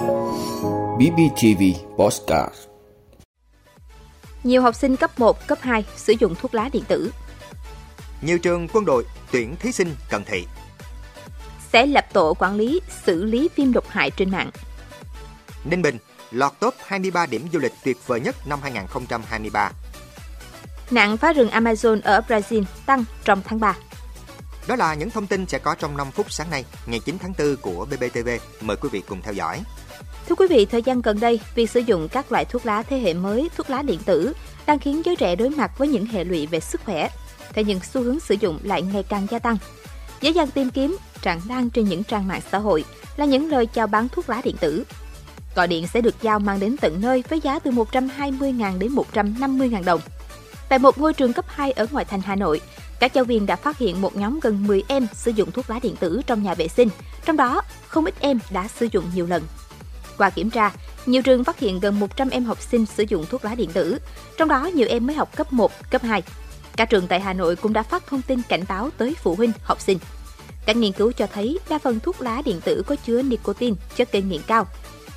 BBTV Postcard Nhiều học sinh cấp 1, cấp 2 sử dụng thuốc lá điện tử. Nhiều trường quân đội tuyển thí sinh cận thị. Sẽ lập tổ quản lý xử lý phim độc hại trên mạng. Ninh Bình lọt top 23 điểm du lịch tuyệt vời nhất năm 2023. Nạn phá rừng Amazon ở Brazil tăng trong tháng 3. Đó là những thông tin sẽ có trong 5 phút sáng nay, ngày 9 tháng 4 của BBTV. Mời quý vị cùng theo dõi. Thưa quý vị, thời gian gần đây, việc sử dụng các loại thuốc lá thế hệ mới, thuốc lá điện tử đang khiến giới trẻ đối mặt với những hệ lụy về sức khỏe. Thế nhưng xu hướng sử dụng lại ngày càng gia tăng. Dễ dàng tìm kiếm, tràn lan trên những trang mạng xã hội là những lời chào bán thuốc lá điện tử. Gọi điện sẽ được giao mang đến tận nơi với giá từ 120.000 đến 150.000 đồng. Tại một ngôi trường cấp 2 ở ngoại thành Hà Nội, các giáo viên đã phát hiện một nhóm gần 10 em sử dụng thuốc lá điện tử trong nhà vệ sinh, trong đó không ít em đã sử dụng nhiều lần. Qua kiểm tra, nhiều trường phát hiện gần 100 em học sinh sử dụng thuốc lá điện tử, trong đó nhiều em mới học cấp 1, cấp 2. Các trường tại Hà Nội cũng đã phát thông tin cảnh báo tới phụ huynh, học sinh. Các nghiên cứu cho thấy đa phần thuốc lá điện tử có chứa nicotine, chất gây nghiện cao.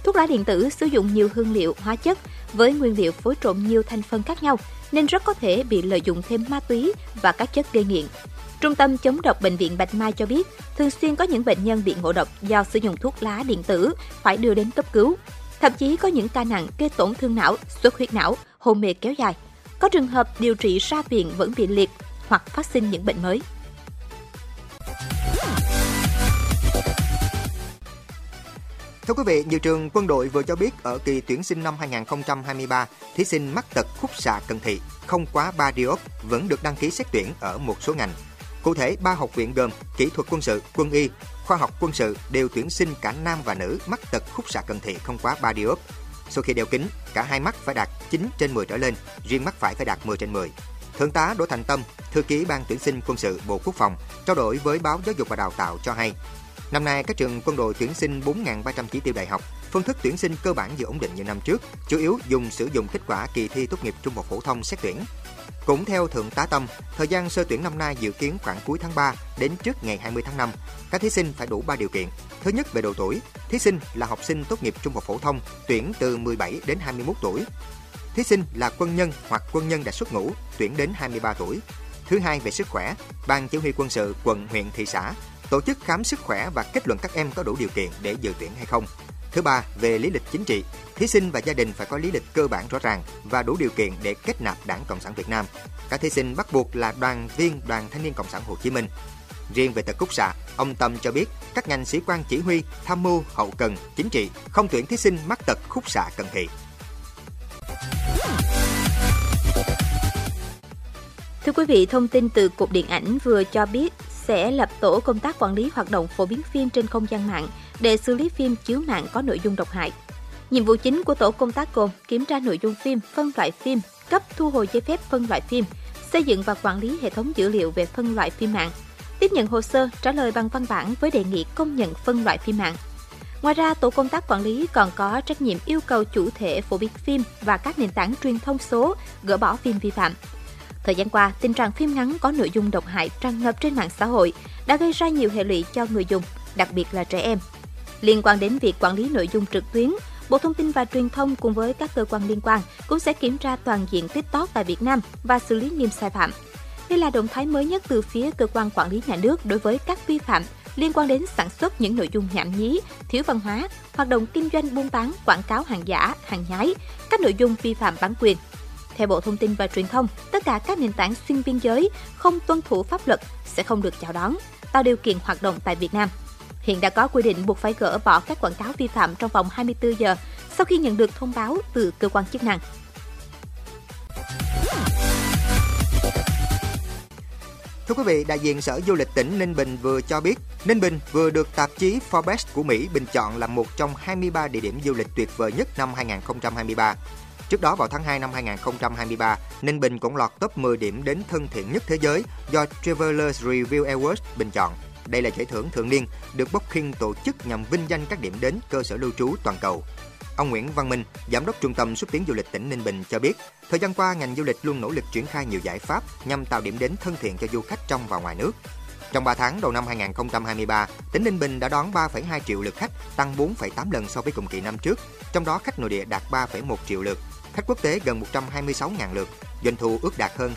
Thuốc lá điện tử sử dụng nhiều hương liệu, hóa chất với nguyên liệu phối trộn nhiều thành phần khác nhau nên rất có thể bị lợi dụng thêm ma túy và các chất gây nghiện. Trung tâm chống độc bệnh viện Bạch Mai cho biết, thường xuyên có những bệnh nhân bị ngộ độc do sử dụng thuốc lá điện tử phải đưa đến cấp cứu. Thậm chí có những ca nặng gây tổn thương não, xuất huyết não, hôn mê kéo dài. Có trường hợp điều trị ra viện vẫn bị liệt hoặc phát sinh những bệnh mới. Thưa quý vị, nhiều trường quân đội vừa cho biết ở kỳ tuyển sinh năm 2023, thí sinh mắc tật khúc xạ cận thị không quá 3 diop vẫn được đăng ký xét tuyển ở một số ngành. Cụ thể, ba học viện gồm kỹ thuật quân sự, quân y, khoa học quân sự đều tuyển sinh cả nam và nữ mắc tật khúc xạ cận thị không quá 3 diop. Sau khi đeo kính, cả hai mắt phải đạt 9 trên 10 trở lên, riêng mắt phải phải đạt 10 trên 10. Thượng tá Đỗ Thành Tâm, thư ký ban tuyển sinh quân sự Bộ Quốc phòng, trao đổi với báo Giáo dục và Đào tạo cho hay, Năm nay, các trường quân đội tuyển sinh 4.300 chỉ tiêu đại học. Phương thức tuyển sinh cơ bản giữ ổn định như năm trước, chủ yếu dùng sử dụng kết quả kỳ thi tốt nghiệp trung học phổ thông xét tuyển. Cũng theo Thượng tá Tâm, thời gian sơ tuyển năm nay dự kiến khoảng cuối tháng 3 đến trước ngày 20 tháng 5. Các thí sinh phải đủ 3 điều kiện. Thứ nhất về độ tuổi, thí sinh là học sinh tốt nghiệp trung học phổ thông, tuyển từ 17 đến 21 tuổi. Thí sinh là quân nhân hoặc quân nhân đã xuất ngũ, tuyển đến 23 tuổi. Thứ hai về sức khỏe, Ban chỉ huy quân sự quận, huyện, thị xã tổ chức khám sức khỏe và kết luận các em có đủ điều kiện để dự tuyển hay không. Thứ ba, về lý lịch chính trị, thí sinh và gia đình phải có lý lịch cơ bản rõ ràng và đủ điều kiện để kết nạp Đảng Cộng sản Việt Nam. Các thí sinh bắt buộc là đoàn viên Đoàn Thanh niên Cộng sản Hồ Chí Minh. Riêng về tật khúc xạ, ông Tâm cho biết các ngành sĩ quan chỉ huy, tham mưu, hậu cần, chính trị không tuyển thí sinh mắc tật khúc xạ cận thị. Thưa quý vị, thông tin từ Cục Điện ảnh vừa cho biết sẽ lập tổ công tác quản lý hoạt động phổ biến phim trên không gian mạng để xử lý phim chiếu mạng có nội dung độc hại. Nhiệm vụ chính của tổ công tác gồm kiểm tra nội dung phim, phân loại phim, cấp thu hồi giấy phép phân loại phim, xây dựng và quản lý hệ thống dữ liệu về phân loại phim mạng, tiếp nhận hồ sơ, trả lời bằng văn bản với đề nghị công nhận phân loại phim mạng. Ngoài ra, tổ công tác quản lý còn có trách nhiệm yêu cầu chủ thể phổ biến phim và các nền tảng truyền thông số gỡ bỏ phim vi phạm, Thời gian qua, tình trạng phim ngắn có nội dung độc hại tràn ngập trên mạng xã hội đã gây ra nhiều hệ lụy cho người dùng, đặc biệt là trẻ em. Liên quan đến việc quản lý nội dung trực tuyến, Bộ Thông tin và Truyền thông cùng với các cơ quan liên quan cũng sẽ kiểm tra toàn diện TikTok tại Việt Nam và xử lý nghiêm sai phạm. Đây là động thái mới nhất từ phía cơ quan quản lý nhà nước đối với các vi phạm liên quan đến sản xuất những nội dung nhảm nhí, thiếu văn hóa, hoạt động kinh doanh buôn bán, quảng cáo hàng giả, hàng nhái, các nội dung vi phạm bản quyền, theo Bộ Thông tin và Truyền thông, tất cả các nền tảng xuyên biên giới không tuân thủ pháp luật sẽ không được chào đón, tạo điều kiện hoạt động tại Việt Nam. Hiện đã có quy định buộc phải gỡ bỏ các quảng cáo vi phạm trong vòng 24 giờ sau khi nhận được thông báo từ cơ quan chức năng. Thưa quý vị, đại diện Sở Du lịch tỉnh Ninh Bình vừa cho biết, Ninh Bình vừa được tạp chí Forbes của Mỹ bình chọn là một trong 23 địa điểm du lịch tuyệt vời nhất năm 2023. Trước đó vào tháng 2 năm 2023, Ninh Bình cũng lọt top 10 điểm đến thân thiện nhất thế giới do Travelers Review Awards bình chọn. Đây là giải thưởng thường niên được Booking tổ chức nhằm vinh danh các điểm đến cơ sở lưu trú toàn cầu. Ông Nguyễn Văn Minh, Giám đốc Trung tâm xúc tiến du lịch tỉnh Ninh Bình cho biết, thời gian qua ngành du lịch luôn nỗ lực triển khai nhiều giải pháp nhằm tạo điểm đến thân thiện cho du khách trong và ngoài nước. Trong 3 tháng đầu năm 2023, tỉnh Ninh Bình đã đón 3,2 triệu lượt khách, tăng 4,8 lần so với cùng kỳ năm trước. Trong đó khách nội địa đạt 3,1 triệu lượt, khách quốc tế gần 126.000 lượt, doanh thu ước đạt hơn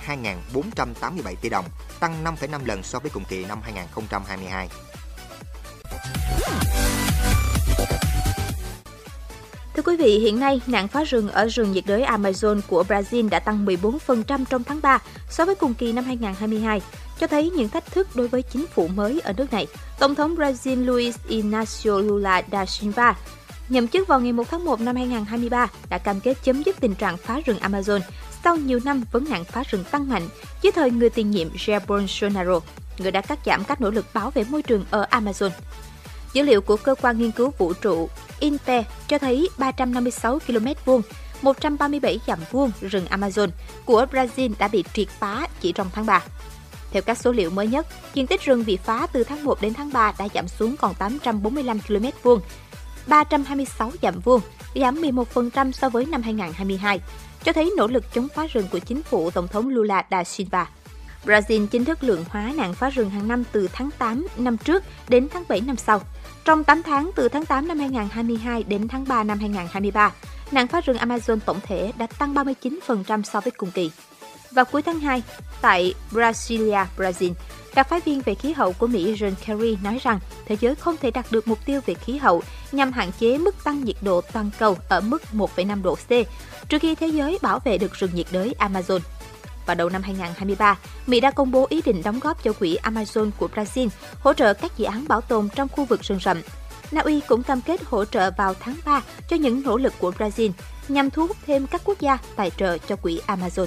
2.487 tỷ đồng, tăng 5,5 lần so với cùng kỳ năm 2022. Thưa quý vị, hiện nay nạn phá rừng ở rừng nhiệt đới Amazon của Brazil đã tăng 14% trong tháng 3 so với cùng kỳ năm 2022, cho thấy những thách thức đối với chính phủ mới ở nước này. Tổng thống Brazil Luiz Inácio Lula da Silva nhậm chức vào ngày 1 tháng 1 năm 2023 đã cam kết chấm dứt tình trạng phá rừng Amazon sau nhiều năm vấn nạn phá rừng tăng mạnh dưới thời người tiền nhiệm Jair Bolsonaro, người đã cắt giảm các nỗ lực bảo vệ môi trường ở Amazon. Dữ liệu của cơ quan nghiên cứu vũ trụ INPE cho thấy 356 km vuông 137 dặm vuông rừng Amazon của Brazil đã bị triệt phá chỉ trong tháng 3. Theo các số liệu mới nhất, diện tích rừng bị phá từ tháng 1 đến tháng 3 đã giảm xuống còn 845 km vuông, 326 dặm vuông, giảm 11% so với năm 2022, cho thấy nỗ lực chống phá rừng của chính phủ Tổng thống Lula da Silva. Brazil chính thức lượng hóa nạn phá rừng hàng năm từ tháng 8 năm trước đến tháng 7 năm sau. Trong 8 tháng từ tháng 8 năm 2022 đến tháng 3 năm 2023, nạn phá rừng Amazon tổng thể đã tăng 39% so với cùng kỳ. Vào cuối tháng 2, tại Brasilia, Brazil, đặc phái viên về khí hậu của Mỹ John Kerry nói rằng thế giới không thể đạt được mục tiêu về khí hậu nhằm hạn chế mức tăng nhiệt độ toàn cầu ở mức 1,5 độ C trừ khi thế giới bảo vệ được rừng nhiệt đới Amazon. Vào đầu năm 2023, Mỹ đã công bố ý định đóng góp cho quỹ Amazon của Brazil hỗ trợ các dự án bảo tồn trong khu vực rừng rậm. Na Uy cũng cam kết hỗ trợ vào tháng 3 cho những nỗ lực của Brazil nhằm thu hút thêm các quốc gia tài trợ cho quỹ Amazon.